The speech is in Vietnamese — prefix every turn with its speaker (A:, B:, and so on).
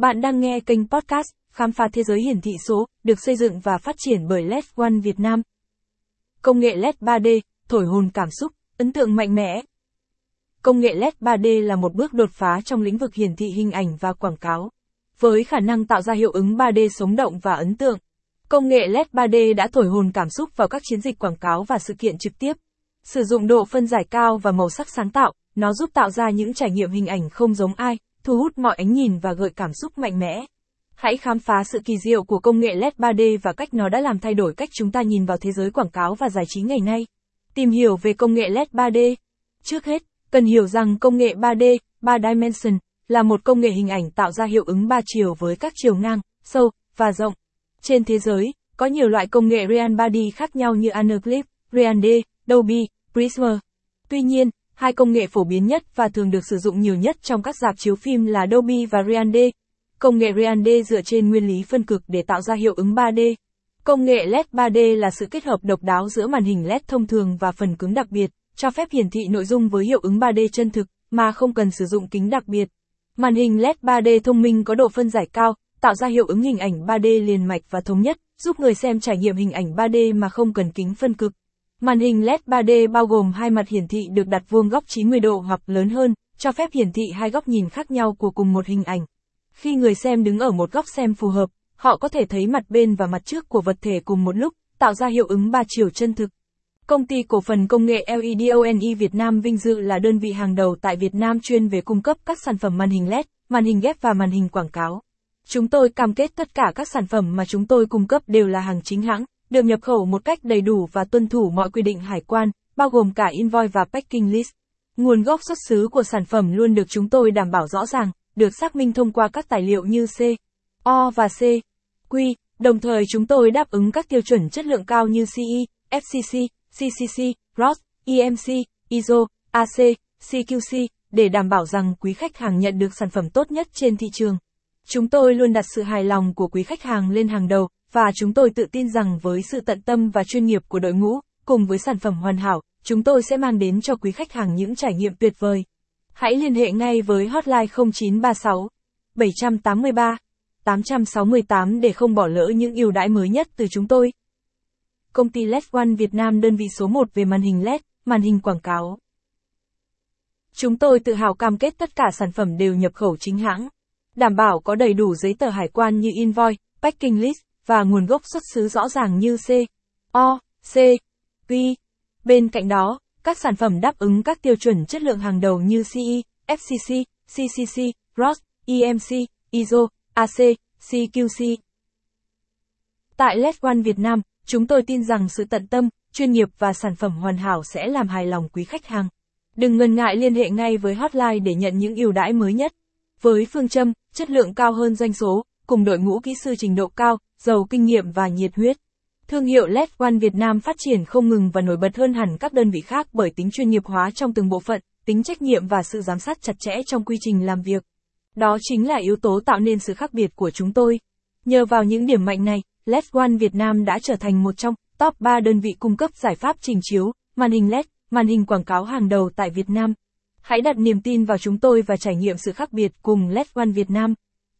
A: Bạn đang nghe kênh podcast Khám phá thế giới hiển thị số, được xây dựng và phát triển bởi LED One Việt Nam. Công nghệ LED 3D, thổi hồn cảm xúc, ấn tượng mạnh mẽ. Công nghệ LED 3D là một bước đột phá trong lĩnh vực hiển thị hình ảnh và quảng cáo. Với khả năng tạo ra hiệu ứng 3D sống động và ấn tượng, công nghệ LED 3D đã thổi hồn cảm xúc vào các chiến dịch quảng cáo và sự kiện trực tiếp. Sử dụng độ phân giải cao và màu sắc sáng tạo, nó giúp tạo ra những trải nghiệm hình ảnh không giống ai, thu hút mọi ánh nhìn và gợi cảm xúc mạnh mẽ. Hãy khám phá sự kỳ diệu của công nghệ LED 3D và cách nó đã làm thay đổi cách chúng ta nhìn vào thế giới quảng cáo và giải trí ngày nay. Tìm hiểu về công nghệ LED 3D. Trước hết, cần hiểu rằng công nghệ 3D, 3 Dimension, là một công nghệ hình ảnh tạo ra hiệu ứng 3 chiều với các chiều ngang, sâu, và rộng. Trên thế giới, có nhiều loại công nghệ Real 3D khác nhau như Anaclip, Real D, Dolby, Prisma. Tuy nhiên, hai công nghệ phổ biến nhất và thường được sử dụng nhiều nhất trong các dạp chiếu phim là Dolby và Real D. Công nghệ Real D dựa trên nguyên lý phân cực để tạo ra hiệu ứng 3D. Công nghệ LED 3D là sự kết hợp độc đáo giữa màn hình LED thông thường và phần cứng đặc biệt, cho phép hiển thị nội dung với hiệu ứng 3D chân thực, mà không cần sử dụng kính đặc biệt. Màn hình LED 3D thông minh có độ phân giải cao, tạo ra hiệu ứng hình ảnh 3D liền mạch và thống nhất, giúp người xem trải nghiệm hình ảnh 3D mà không cần kính phân cực. Màn hình LED 3D bao gồm hai mặt hiển thị được đặt vuông góc 90 độ hoặc lớn hơn, cho phép hiển thị hai góc nhìn khác nhau của cùng một hình ảnh. Khi người xem đứng ở một góc xem phù hợp, họ có thể thấy mặt bên và mặt trước của vật thể cùng một lúc, tạo ra hiệu ứng ba chiều chân thực. Công ty cổ phần công nghệ LEDONE Việt Nam vinh dự là đơn vị hàng đầu tại Việt Nam chuyên về cung cấp các sản phẩm màn hình LED, màn hình ghép và màn hình quảng cáo. Chúng tôi cam kết tất cả các sản phẩm mà chúng tôi cung cấp đều là hàng chính hãng, được nhập khẩu một cách đầy đủ và tuân thủ mọi quy định hải quan, bao gồm cả invoice và packing list. Nguồn gốc xuất xứ của sản phẩm luôn được chúng tôi đảm bảo rõ ràng, được xác minh thông qua các tài liệu như C, O và C, Q, đồng thời chúng tôi đáp ứng các tiêu chuẩn chất lượng cao như CE, FCC, CCC, ROS, EMC, ISO, AC, CQC, để đảm bảo rằng quý khách hàng nhận được sản phẩm tốt nhất trên thị trường. Chúng tôi luôn đặt sự hài lòng của quý khách hàng lên hàng đầu, và chúng tôi tự tin rằng với sự tận tâm và chuyên nghiệp của đội ngũ, cùng với sản phẩm hoàn hảo, chúng tôi sẽ mang đến cho quý khách hàng những trải nghiệm tuyệt vời. Hãy liên hệ ngay với hotline 0936 783 868 để không bỏ lỡ những ưu đãi mới nhất từ chúng tôi. Công ty LED One Việt Nam đơn vị số 1 về màn hình LED, màn hình quảng cáo. Chúng tôi tự hào cam kết tất cả sản phẩm đều nhập khẩu chính hãng, đảm bảo có đầy đủ giấy tờ hải quan như invoice, packing list, và nguồn gốc xuất xứ rõ ràng như C, O, C, Q. Bên cạnh đó, các sản phẩm đáp ứng các tiêu chuẩn chất lượng hàng đầu như CE, FCC, CCC, ROS, EMC, ISO, AC, CQC. Tại LED One Việt Nam, chúng tôi tin rằng sự tận tâm, chuyên nghiệp và sản phẩm hoàn hảo sẽ làm hài lòng quý khách hàng. Đừng ngần ngại liên hệ ngay với hotline để nhận những ưu đãi mới nhất. Với phương châm, chất lượng cao hơn doanh số, cùng đội ngũ kỹ sư trình độ cao, giàu kinh nghiệm và nhiệt huyết. Thương hiệu LED One Việt Nam phát triển không ngừng và nổi bật hơn hẳn các đơn vị khác bởi tính chuyên nghiệp hóa trong từng bộ phận, tính trách nhiệm và sự giám sát chặt chẽ trong quy trình làm việc. Đó chính là yếu tố tạo nên sự khác biệt của chúng tôi. Nhờ vào những điểm mạnh này, LED One Việt Nam đã trở thành một trong top 3 đơn vị cung cấp giải pháp trình chiếu, màn hình LED, màn hình quảng cáo hàng đầu tại Việt Nam. Hãy đặt niềm tin vào chúng tôi và trải nghiệm sự khác biệt cùng LED One Việt Nam.